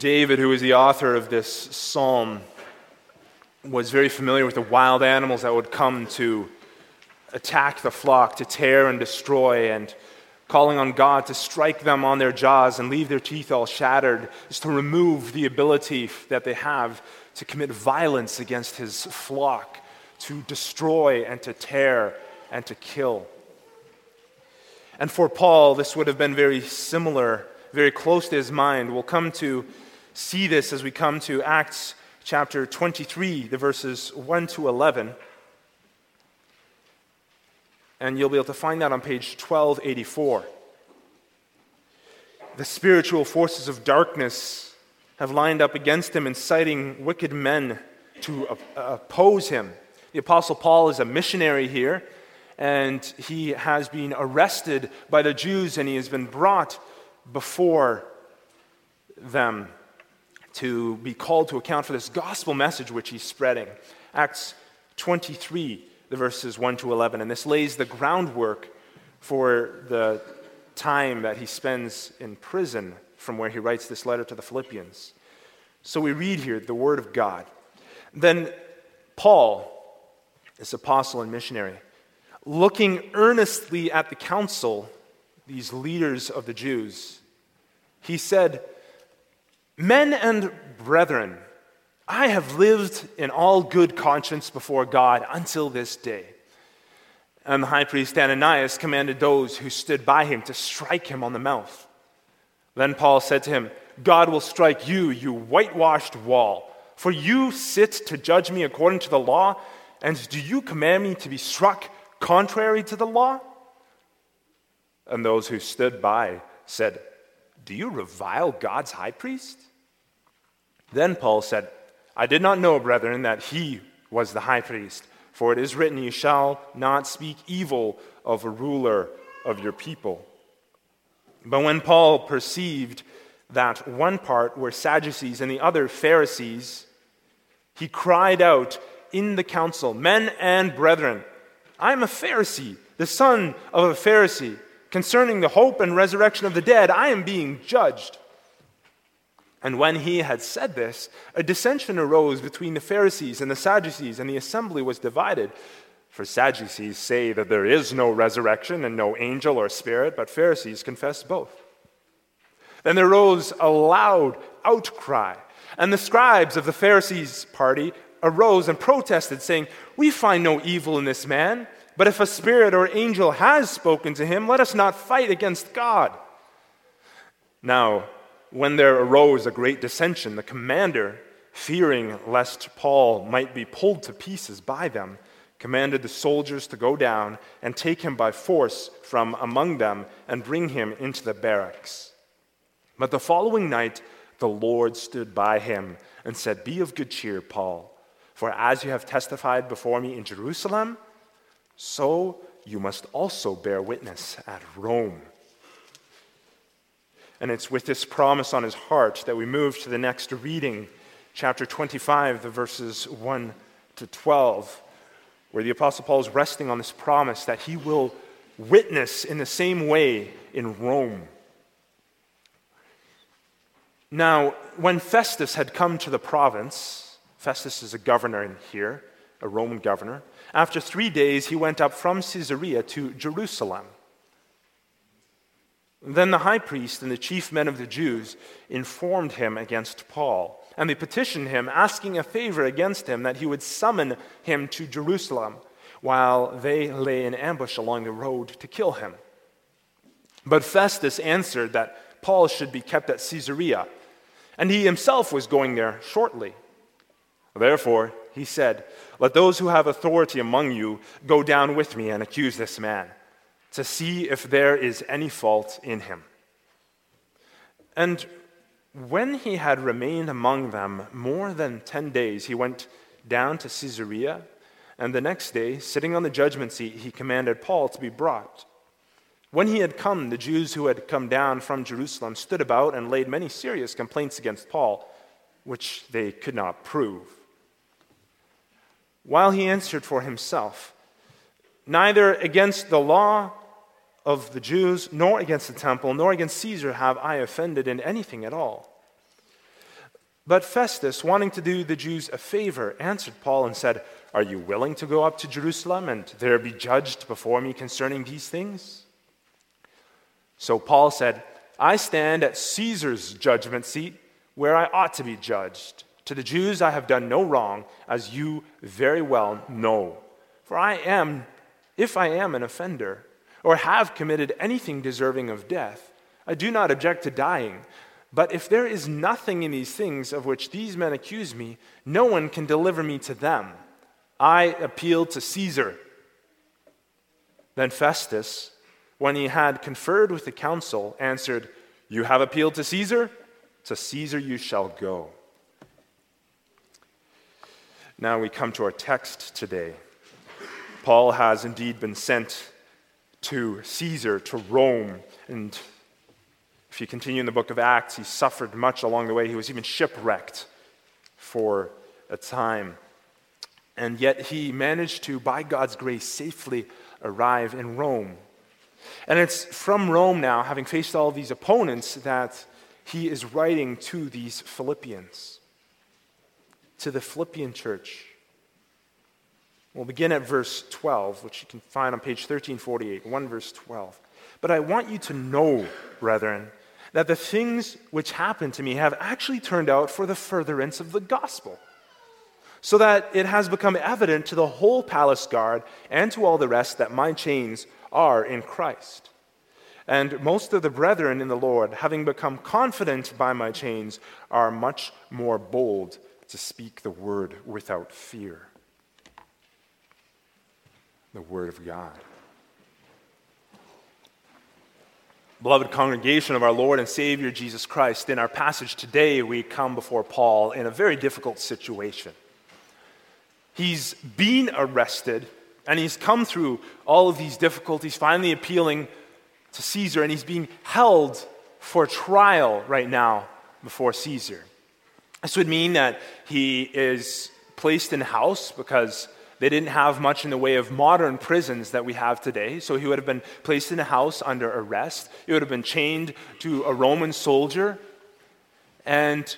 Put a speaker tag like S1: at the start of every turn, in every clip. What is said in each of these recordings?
S1: David, who is the author of this psalm, was very familiar with the wild animals that would come to attack the flock, to tear and destroy, and calling on God to strike them on their jaws and leave their teeth all shattered, is to remove the ability that they have to commit violence against his flock, to destroy and to tear and to kill. And for Paul, this would have been very similar, very close to his mind. We'll come to see this as we come to Acts chapter 23, the verses 1 to 11. And you'll be able to find that on page 1284. The spiritual forces of darkness have lined up against him, inciting wicked men to oppose him. The Apostle Paul is a missionary here, and he has been arrested by the Jews and he has been brought before them to be called to account for this gospel message which he's spreading. Acts 23, the verses 1 to 11. And this lays the groundwork for the time that he spends in prison from where he writes this letter to the Philippians. So we read here the word of God. Then Paul, this apostle and missionary, looking earnestly at the council, these leaders of the Jews, he said, Men and brethren, I have lived in all good conscience before God until this day. And the high priest Ananias commanded those who stood by him to strike him on the mouth. Then Paul said to him, God will strike you, you whitewashed wall, for you sit to judge me according to the law, and do you command me to be struck contrary to the law? And those who stood by said, Do you revile God's high priest? Then Paul said, I did not know, brethren, that he was the high priest, for it is written, You shall not speak evil of a ruler of your people. But when Paul perceived that one part were Sadducees and the other Pharisees, he cried out in the council, Men and brethren, I am a Pharisee, the son of a Pharisee. Concerning the hope and resurrection of the dead, I am being judged. And when he had said this, a dissension arose between the Pharisees and the Sadducees, and the assembly was divided. For Sadducees say that there is no resurrection and no angel or spirit, but Pharisees confess both. Then there rose a loud outcry, and the scribes of the Pharisees' party arose and protested, saying, We find no evil in this man, but if a spirit or angel has spoken to him, let us not fight against God. Now, when there arose a great dissension, the commander, fearing lest Paul might be pulled to pieces by them, commanded the soldiers to go down and take him by force from among them and bring him into the barracks. But the following night, the Lord stood by him and said, Be of good cheer, Paul, for as you have testified before me in Jerusalem, so you must also bear witness at Rome. And it's with this promise on his heart that we move to the next reading, chapter 25, the verses 1 to 12, where the Apostle Paul is resting on this promise that he will witness in the same way in Rome. Now, when Festus had come to the province, Festus is a governor in here, a Roman governor. After three days, he went up from Caesarea to Jerusalem. Then the high priest and the chief men of the Jews informed him against Paul, and they petitioned him, asking a favor against him that he would summon him to Jerusalem, while they lay in ambush along the road to kill him. But Festus answered that Paul should be kept at Caesarea, and he himself was going there shortly. Therefore, he said, Let those who have authority among you go down with me and accuse this man to see if there is any fault in him. And when he had remained among them more than ten days, he went down to Caesarea, and the next day, sitting on the judgment seat, he commanded Paul to be brought. When he had come, the Jews who had come down from Jerusalem stood about and laid many serious complaints against Paul, which they could not prove. While he answered for himself, Neither against the law of the Jews, nor against the temple, nor against Caesar have I offended in anything at all. But Festus, wanting to do the Jews a favor, answered Paul and said, Are you willing to go up to Jerusalem and there be judged before me concerning these things? So Paul said, I stand at Caesar's judgment seat where I ought to be judged. To the Jews I have done no wrong, as you very well know. For I am, if I am an offender, or have committed anything deserving of death, I do not object to dying. But if there is nothing in these things of which these men accuse me, no one can deliver me to them. I appeal to Caesar. Then Festus, when he had conferred with the council, answered, You have appealed to Caesar? To Caesar you shall go. Now we come to our text today. Paul has indeed been sent to Caesar, to Rome, and if you continue in the book of Acts, he suffered much along the way. He was even shipwrecked for a time. And yet he managed to, by God's grace, safely arrive in Rome. And it's from Rome now, having faced all these opponents, that he is writing to these Philippians, to the Philippian church. We'll begin at verse 12, which you can find on page 1348, 1 verse 12. But I want you to know, brethren, that the things which happened to me have actually turned out for the furtherance of the gospel, so that it has become evident to the whole palace guard and to all the rest that my chains are in Christ. And most of the brethren in the Lord, having become confident by my chains, are much more bold to speak the word without fear. The word of God. Beloved congregation of our Lord and Savior Jesus Christ, in our passage today, we come before Paul in a very difficult situation. He's been arrested and he's come through all of these difficulties, finally appealing to Caesar, and he's being held for trial right now before Caesar. This would mean that he is placed in house because they didn't have much in the way of modern prisons that we have today. So he would have been placed in a house under arrest. He would have been chained to a Roman soldier. And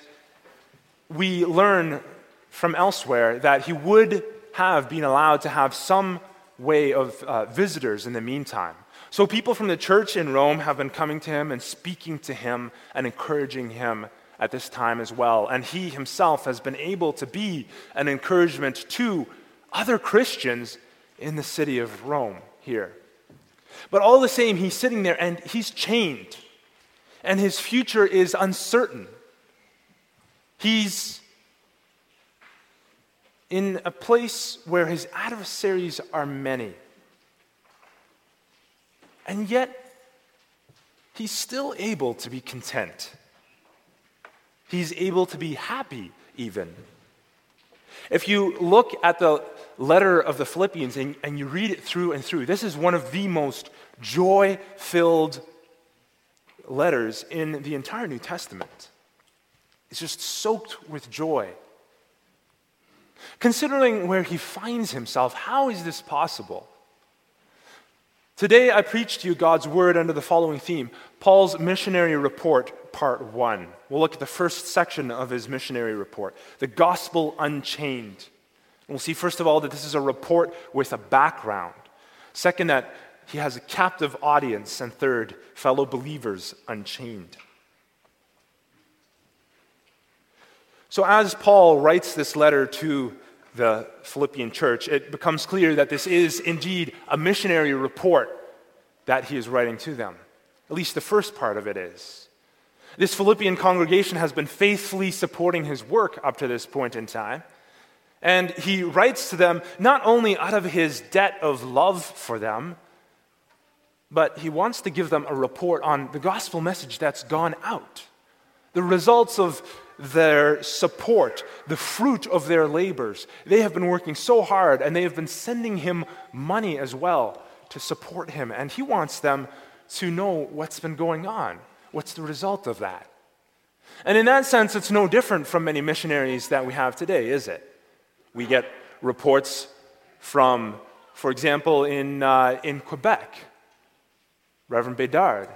S1: we learn from elsewhere that he would have been allowed to have some way of uh, visitors in the meantime. So people from the church in Rome have been coming to him and speaking to him and encouraging him at this time as well. And he himself has been able to be an encouragement to other Christians in the city of Rome here. But all the same, he's sitting there and he's chained, and his future is uncertain. He's in a place where his adversaries are many. And yet, he's still able to be content. He's able to be happy, even. If you look at the letter of the Philippians and, and you read it through and through, this is one of the most joy filled letters in the entire New Testament. It's just soaked with joy. Considering where he finds himself, how is this possible? Today, I preach to you God's word under the following theme Paul's missionary report, part one. We'll look at the first section of his missionary report the gospel unchained. We'll see, first of all, that this is a report with a background. Second, that he has a captive audience. And third, fellow believers unchained. So, as Paul writes this letter to the Philippian church, it becomes clear that this is indeed a missionary report that he is writing to them. At least the first part of it is. This Philippian congregation has been faithfully supporting his work up to this point in time. And he writes to them not only out of his debt of love for them, but he wants to give them a report on the gospel message that's gone out, the results of their support, the fruit of their labors. They have been working so hard and they have been sending him money as well to support him. And he wants them to know what's been going on. What's the result of that? And in that sense, it's no different from many missionaries that we have today, is it? We get reports from, for example, in, uh, in Quebec, Reverend Bedard,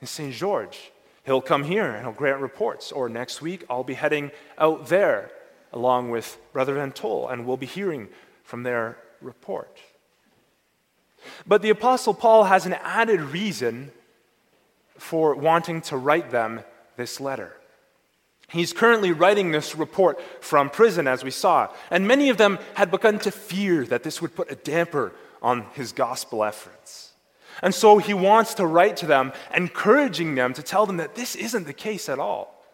S1: in St. George he'll come here and he'll grant reports. Or next week, I'll be heading out there along with Brother Van Tol, and we'll be hearing from their report. But the Apostle Paul has an added reason for wanting to write them this letter. He's currently writing this report from prison, as we saw, and many of them had begun to fear that this would put a damper on his gospel efforts. And so he wants to write to them, encouraging them to tell them that this isn't the case at all.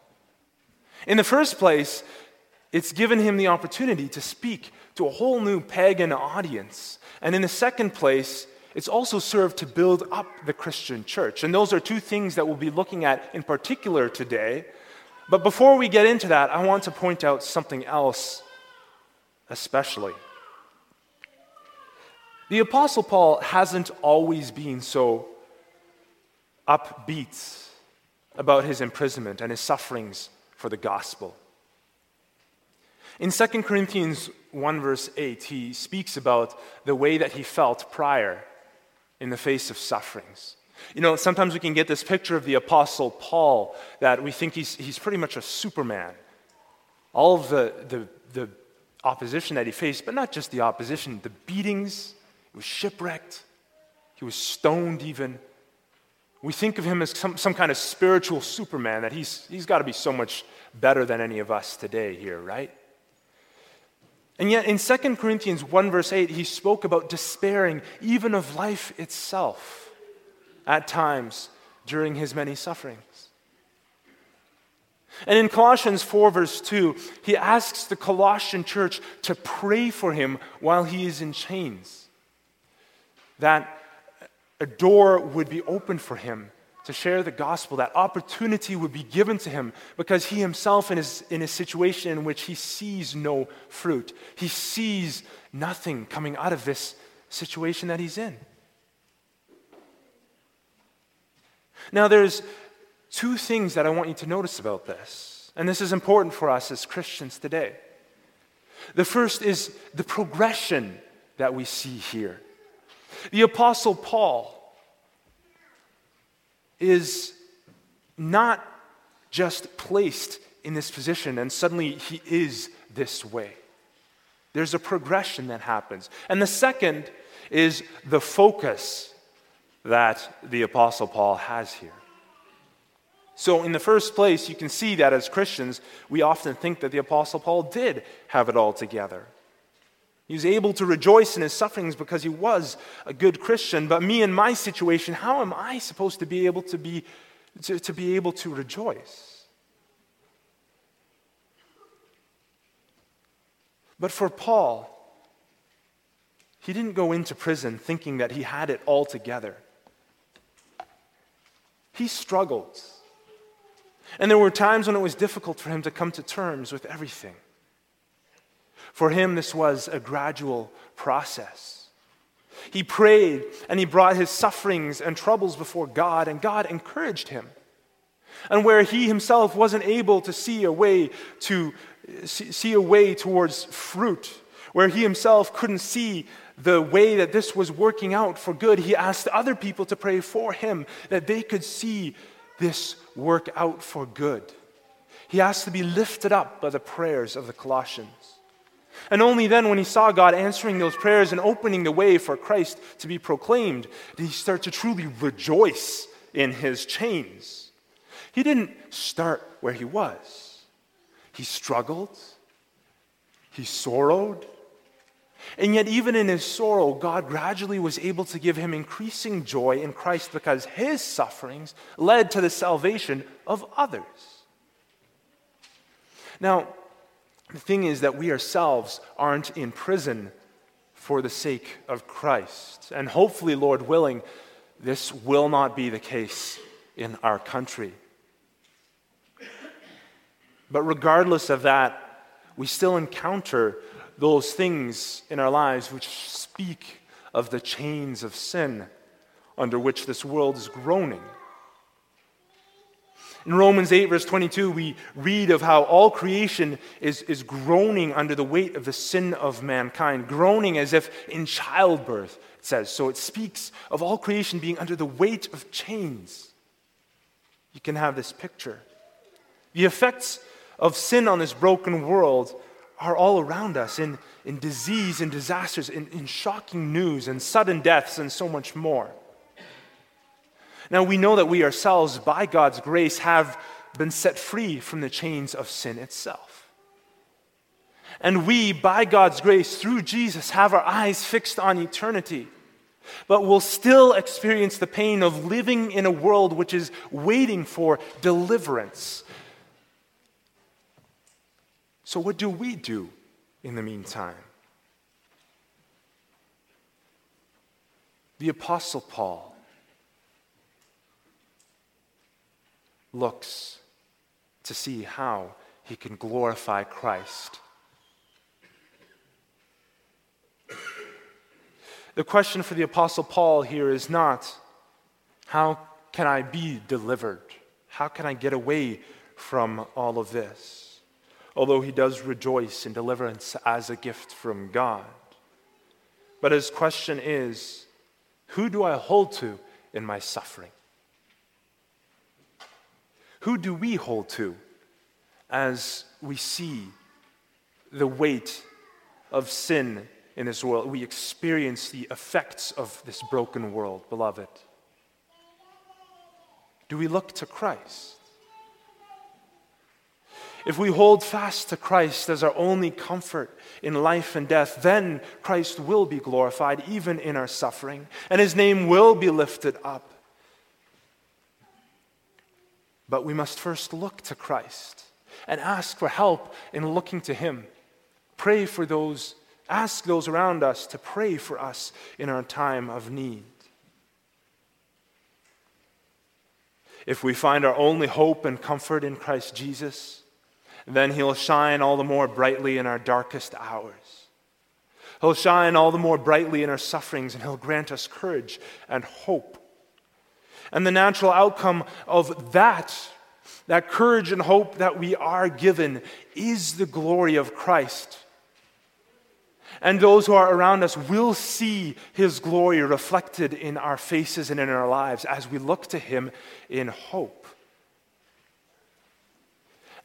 S1: In the first place, it's given him the opportunity to speak to a whole new pagan audience. And in the second place, it's also served to build up the Christian church. And those are two things that we'll be looking at in particular today. But before we get into that, I want to point out something else, especially. The Apostle Paul hasn't always been so upbeat about his imprisonment and his sufferings for the gospel. In 2 Corinthians 1, verse 8, he speaks about the way that he felt prior in the face of sufferings. You know, sometimes we can get this picture of the Apostle Paul that we think he's, he's pretty much a Superman. All of the, the, the opposition that he faced, but not just the opposition, the beatings, he was shipwrecked, he was stoned even. We think of him as some, some kind of spiritual Superman, that he's, he's got to be so much better than any of us today here, right? And yet in 2 Corinthians 1, verse 8, he spoke about despairing even of life itself at times during his many sufferings. And in Colossians 4, verse 2, he asks the Colossian church to pray for him while he is in chains, that a door would be opened for him to share the gospel, that opportunity would be given to him because he himself, is in a situation in which he sees no fruit, he sees nothing coming out of this situation that he's in. Now, there's two things that I want you to notice about this, and this is important for us as Christians today. The first is the progression that we see here. The Apostle Paul is not just placed in this position and suddenly he is this way. There's a progression that happens. And the second is the focus that the Apostle Paul has here. So, in the first place, you can see that as Christians, we often think that the Apostle Paul did have it all together. He was able to rejoice in his sufferings because he was a good Christian. But me in my situation, how am I supposed to be able to be, to, to be able to rejoice? But for Paul, he didn't go into prison thinking that he had it all together. He struggled. And there were times when it was difficult for him to come to terms with everything. For him, this was a gradual process. He prayed and he brought his sufferings and troubles before God, and God encouraged him. And where he himself wasn't able to see a way to see a way towards fruit, where he himself couldn't see the way that this was working out for good, he asked other people to pray for him that they could see this work out for good. He asked to be lifted up by the prayers of the Colossians. And only then, when he saw God answering those prayers and opening the way for Christ to be proclaimed, did he start to truly rejoice in his chains. He didn't start where he was, he struggled, he sorrowed. And yet, even in his sorrow, God gradually was able to give him increasing joy in Christ because his sufferings led to the salvation of others. Now, the thing is that we ourselves aren't in prison for the sake of Christ. And hopefully, Lord willing, this will not be the case in our country. But regardless of that, we still encounter those things in our lives which speak of the chains of sin under which this world is groaning. In Romans 8, verse 22, we read of how all creation is, is groaning under the weight of the sin of mankind, groaning as if in childbirth, it says. So it speaks of all creation being under the weight of chains. you can have this picture. The effects of sin on this broken world are all around us in, in disease and disasters, in, in shocking news and sudden deaths, and so much more. Now, we know that we ourselves, by God's grace, have been set free from the chains of sin itself. And we, by God's grace, through Jesus, have our eyes fixed on eternity but will still experience the pain of living in a world which is waiting for deliverance. So, what do we do in the meantime? The Apostle Paul looks to see how he can glorify Christ The question for the Apostle Paul here is not, how can I be delivered? How can I get away from all of this? Although he does rejoice in deliverance as a gift from God. But his question is, who do I hold to in my suffering? Who do we hold to as we see the weight of sin in this world. We experience the effects of this broken world, beloved. Do we look to Christ? If we hold fast to Christ as our only comfort in life and death, then Christ will be glorified even in our suffering, and his name will be lifted up. But we must first look to Christ and ask for help in looking to him. Pray for those Ask those around us to pray for us in our time of need. If we find our only hope and comfort in Christ Jesus, then He'll shine all the more brightly in our darkest hours. He'll shine all the more brightly in our sufferings, and He'll grant us courage and hope. And the natural outcome of that, that courage and hope that we are given, is the glory of Christ and those who are around us will see his glory reflected in our faces and in our lives as we look to him in hope.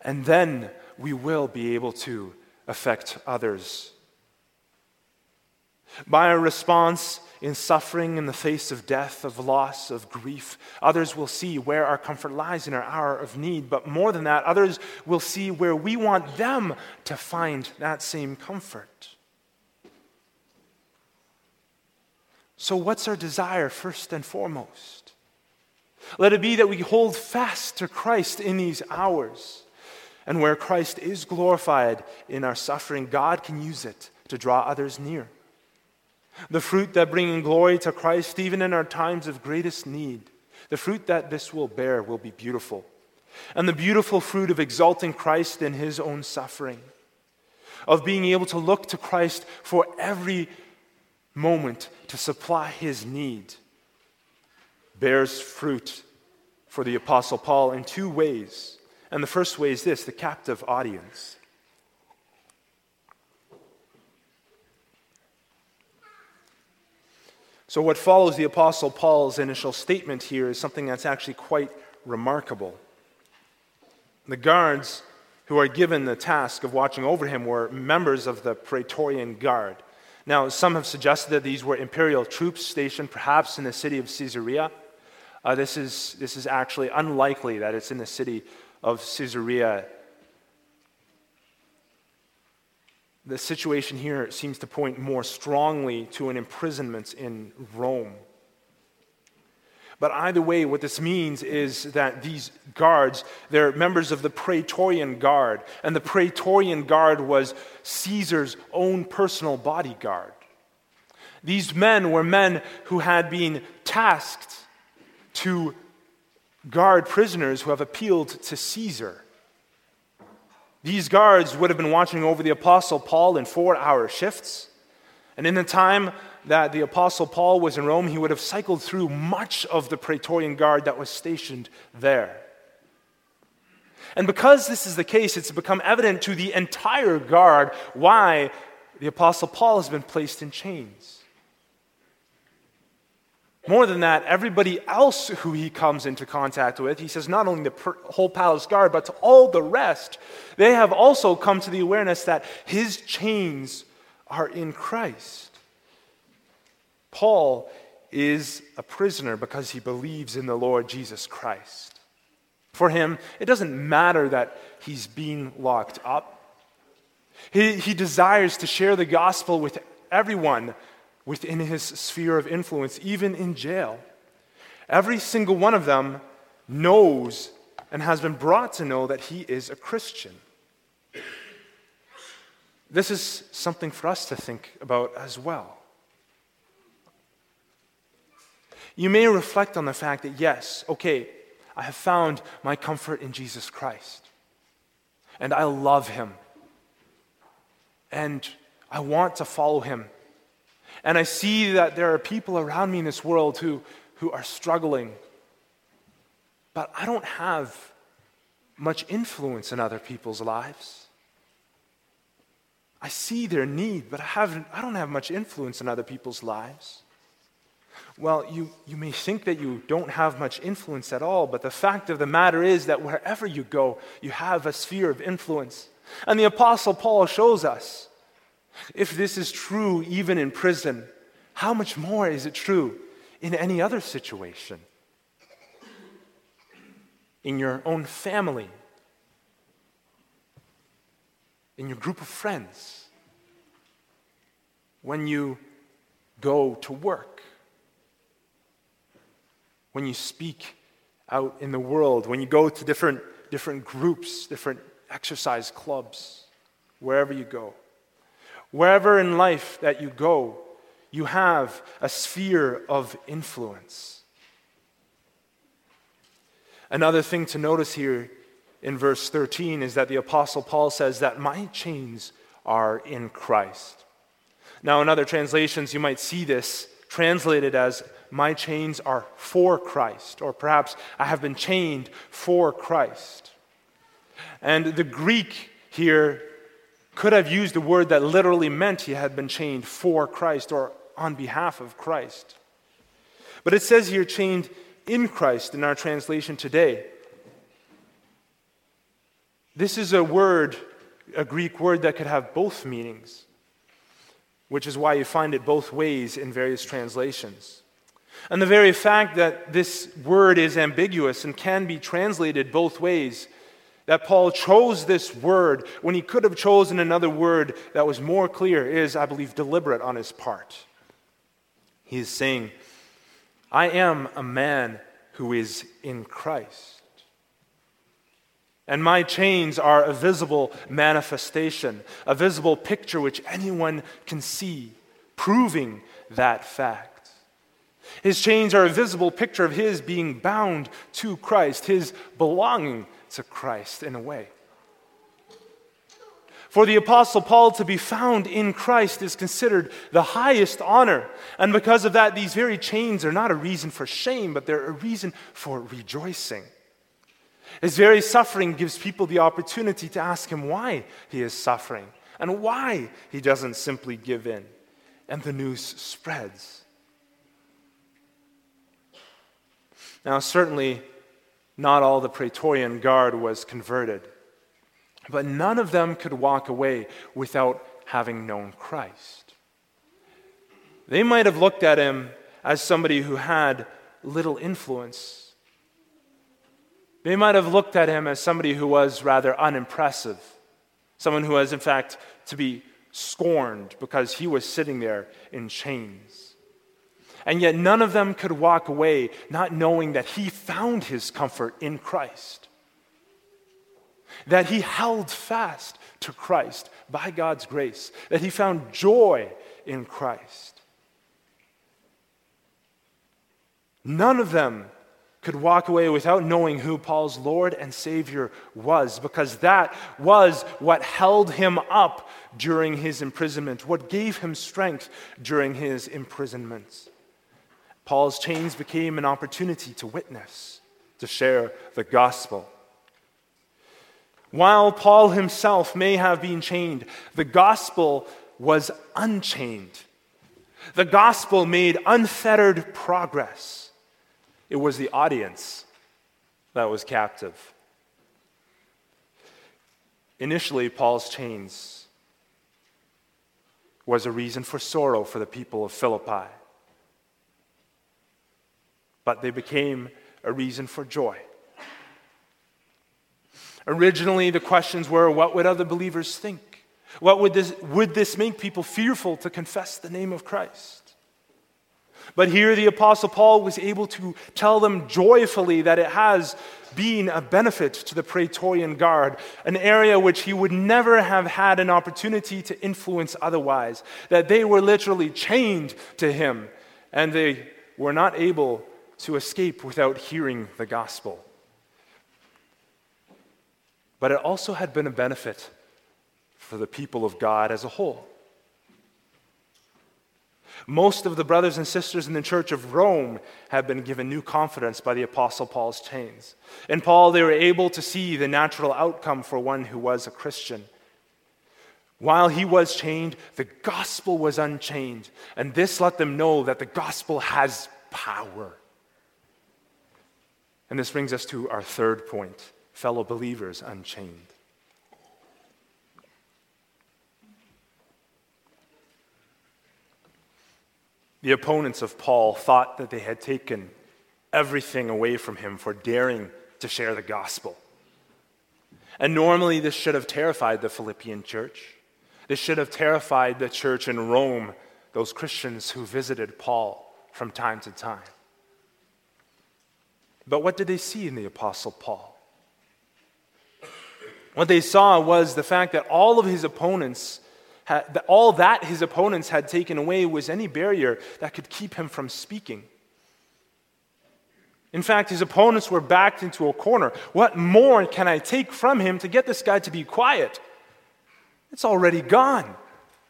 S1: And then we will be able to affect others. By our response in suffering in the face of death, of loss, of grief, others will see where our comfort lies in our hour of need. But more than that, others will see where we want them to find that same comfort. So, what's our desire first and foremost? Let it be that we hold fast to Christ in these hours. And where Christ is glorified in our suffering, God can use it to draw others near. The fruit that bringing glory to Christ, even in our times of greatest need, the fruit that this will bear will be beautiful. And the beautiful fruit of exalting Christ in his own suffering, of being able to look to Christ for every moment to supply his need bears fruit for the Apostle Paul in two ways. And the first way is this the captive audience. So, what follows the Apostle Paul's initial statement here is something that's actually quite remarkable. The guards who are given the task of watching over him were members of the Praetorian Guard. Now, some have suggested that these were imperial troops stationed perhaps in the city of Caesarea. Uh, this, is, this is actually unlikely that it's in the city of Caesarea. The situation here seems to point more strongly to an imprisonment in Rome. But either way, what this means is that these guards, they're members of the Praetorian Guard. And the Praetorian Guard was Caesar's own personal bodyguard. These men were men who had been tasked to guard prisoners who have appealed to Caesar. These guards would have been watching over the Apostle Paul in four hour shifts. And in the time that the Apostle Paul was in Rome, he would have cycled through much of the Praetorian Guard that was stationed there. And because this is the case, it's become evident to the entire guard why the Apostle Paul has been placed in chains. More than that, everybody else who he comes into contact with, he says not only the per- whole palace guard, but to all the rest, they have also come to the awareness that his chains are in Christ. Paul is a prisoner because he believes in the Lord Jesus Christ. For him, it doesn't matter that he's being locked up. He, he desires to share the gospel with everyone within his sphere of influence, even in jail. Every single one of them knows and has been brought to know that he is a Christian. This is something for us to think about as well. You may reflect on the fact that, yes, okay, I have found my comfort in Jesus Christ, and I love him, and I want to follow him. And I see that there are people around me in this world who, who are struggling, but I don't have much influence in other people's lives. I see their need, but I, haven't, I don't have much influence in other people's lives. Well, you, you may think that you don't have much influence at all, but the fact of the matter is that wherever you go, you have a sphere of influence. And the Apostle Paul shows us if this is true even in prison, how much more is it true in any other situation? In your own family, in your group of friends, when you go to work, when you speak out in the world, when you go to different, different groups, different exercise clubs, wherever you go. Wherever in life that you go, you have a sphere of influence. Another thing to notice here in verse 13 is that the Apostle Paul says that my chains are in Christ. Now, in other translations, you might see this translated as my chains are for Christ, or perhaps I have been chained for Christ. And the Greek here could have used a word that literally meant he had been chained for Christ or on behalf of Christ. But it says here chained in Christ in our translation today. This is a word, a Greek word that could have both meanings, which is why you find it both ways in various translations. And the very fact that this word is ambiguous and can be translated both ways, that Paul chose this word when he could have chosen another word that was more clear, is, I believe, deliberate on his part. He is saying, I am a man who is in Christ. And my chains are a visible manifestation, a visible picture which anyone can see, proving that fact. His chains are a visible picture of his being bound to Christ, his belonging to Christ in a way. For the Apostle Paul to be found in Christ is considered the highest honor. And because of that, these very chains are not a reason for shame, but they're a reason for rejoicing. His very suffering gives people the opportunity to ask him why he is suffering and why he doesn't simply give in. And the news spreads. Now, certainly, not all the Praetorian Guard was converted, but none of them could walk away without having known Christ. They might have looked at him as somebody who had little influence they might have looked at him as somebody who was rather unimpressive, someone who was, in fact, to be scorned because he was sitting there in chains. And yet, none of them could walk away not knowing that he found his comfort in Christ, that he held fast to Christ by God's grace, that he found joy in Christ. None of them could walk away without knowing who Paul's Lord and Savior was, because that was what held him up during his imprisonment, what gave him strength during his imprisonment. Paul's chains became an opportunity to witness, to share the gospel. While Paul himself may have been chained, the gospel was unchained. The gospel made unfettered progress. It was the audience that was captive. Initially, Paul's chains was a reason for sorrow for the people of Philippi, but they became a reason for joy. Originally, the questions were what would other believers think? What would this, would this make people fearful to confess the name of Christ? But here the Apostle Paul was able to tell them joyfully that it has been a benefit to the Praetorian Guard, an area which he would never have had an opportunity to influence otherwise, that they were literally chained to him and they were not able to escape without hearing the gospel. But it also had been a benefit for the people of God as a whole. Most of the brothers and sisters in the church of Rome have been given new confidence by the Apostle Paul's chains. In Paul, they were able to see the natural outcome for one who was a Christian. While he was chained, the gospel was unchained. And this let them know that the gospel has power. And this brings us to our third point fellow believers unchained. The opponents of Paul thought that they had taken everything away from him for daring to share the gospel. And normally, this should have terrified the Philippian church. This should have terrified the church in Rome, those Christians who visited Paul from time to time. But what did they see in the Apostle Paul? What they saw was the fact that all of his opponents had, all that his opponents had taken away was any barrier that could keep him from speaking. In fact, his opponents were backed into a corner. What more can I take from him to get this guy to be quiet? It's already gone.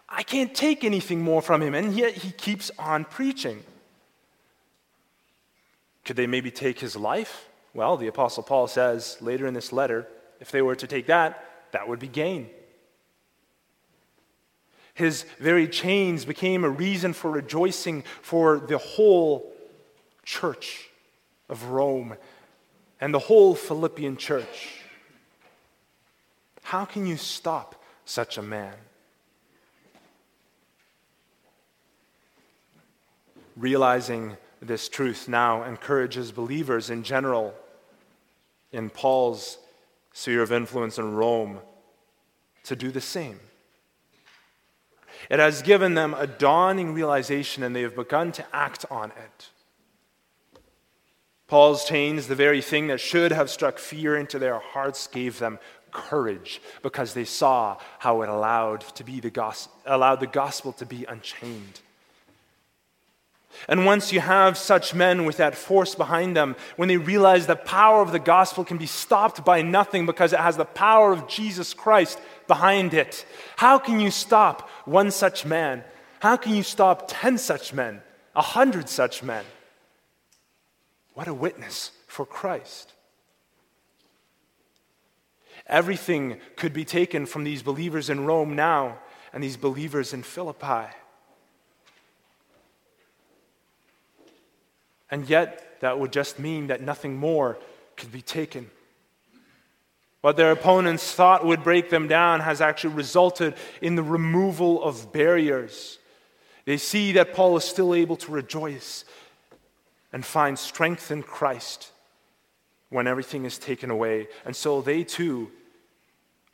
S1: I can't take anything more from him, and yet he keeps on preaching. Could they maybe take his life? Well, the Apostle Paul says later in this letter if they were to take that, that would be gain. His very chains became a reason for rejoicing for the whole church of Rome and the whole Philippian church. How can you stop such a man? Realizing this truth now encourages believers in general in Paul's sphere of influence in Rome to do the same. It has given them a dawning realization, and they have begun to act on it. Paul's chains, the very thing that should have struck fear into their hearts, gave them courage because they saw how it allowed, to be the gospel, allowed the gospel to be unchained. And once you have such men with that force behind them, when they realize the power of the gospel can be stopped by nothing because it has the power of Jesus Christ behind it, how can you stop one such man? How can you stop 10 such men, a 100 such men? What a witness for Christ. Everything could be taken from these believers in Rome now and these believers in Philippi. And yet, that would just mean that nothing more could be taken. What their opponents thought would break them down has actually resulted in the removal of barriers. They see that Paul is still able to rejoice and find strength in Christ when everything is taken away. And so they too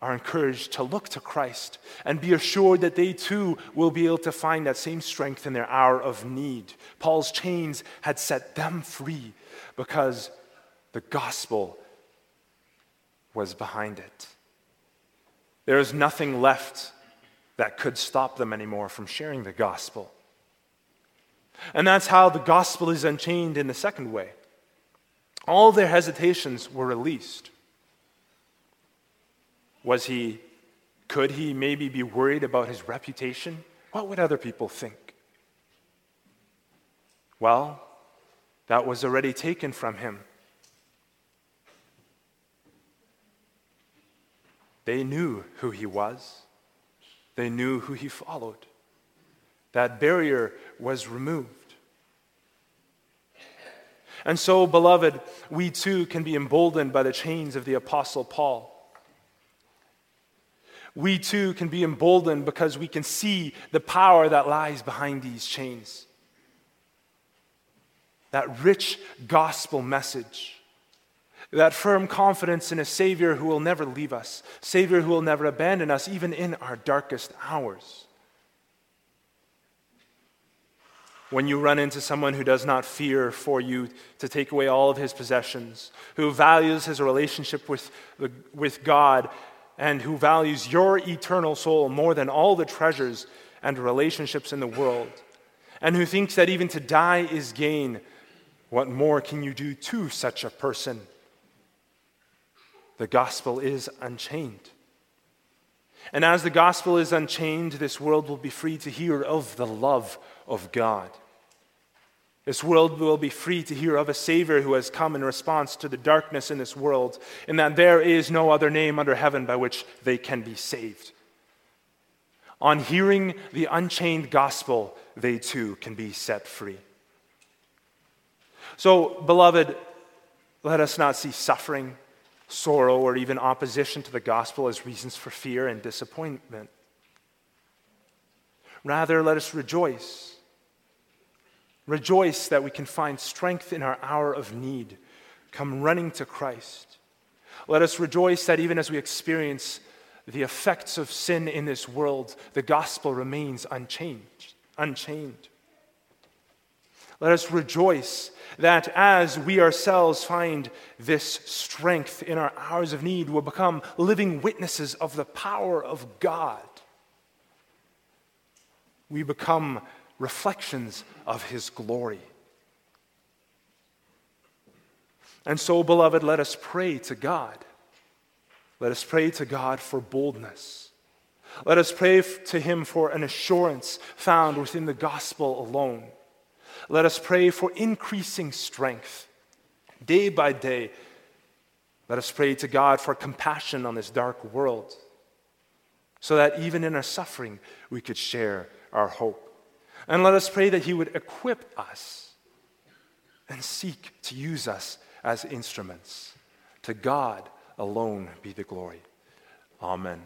S1: are encouraged to look to Christ and be assured that they too will be able to find that same strength in their hour of need. Paul's chains had set them free because the gospel was behind it. There is nothing left that could stop them anymore from sharing the gospel. And that's how the gospel is unchained in the second way. All their hesitations were released. Was he, could he maybe be worried about his reputation? What would other people think? Well, that was already taken from him. They knew who he was, they knew who he followed. That barrier was removed. And so, beloved, we too can be emboldened by the chains of the Apostle Paul. We too can be emboldened because we can see the power that lies behind these chains. That rich gospel message that firm confidence in a Savior who will never leave us, Savior who will never abandon us, even in our darkest hours. When you run into someone who does not fear for you to take away all of his possessions, who values his relationship with, with God, and who values your eternal soul more than all the treasures and relationships in the world, and who thinks that even to die is gain, what more can you do to such a person? The gospel is unchained. And as the gospel is unchained, this world will be free to hear of the love of God. This world will be free to hear of a Savior who has come in response to the darkness in this world, and that there is no other name under heaven by which they can be saved. On hearing the unchained gospel, they too can be set free. So, beloved, let us not see suffering sorrow, or even opposition to the gospel as reasons for fear and disappointment. Rather, let us rejoice. Rejoice that we can find strength in our hour of need. Come running to Christ. Let us rejoice that even as we experience the effects of sin in this world, the gospel remains unchanged, unchained. Let us rejoice that as we ourselves find this strength in our hours of need, we'll become living witnesses of the power of God. We become reflections of His glory. And so, beloved, let us pray to God. Let us pray to God for boldness. Let us pray to Him for an assurance found within the gospel alone. Let us pray for increasing strength day by day. Let us pray to God for compassion on this dark world so that even in our suffering we could share our hope. And let us pray that He would equip us and seek to use us as instruments. To God alone be the glory. Amen.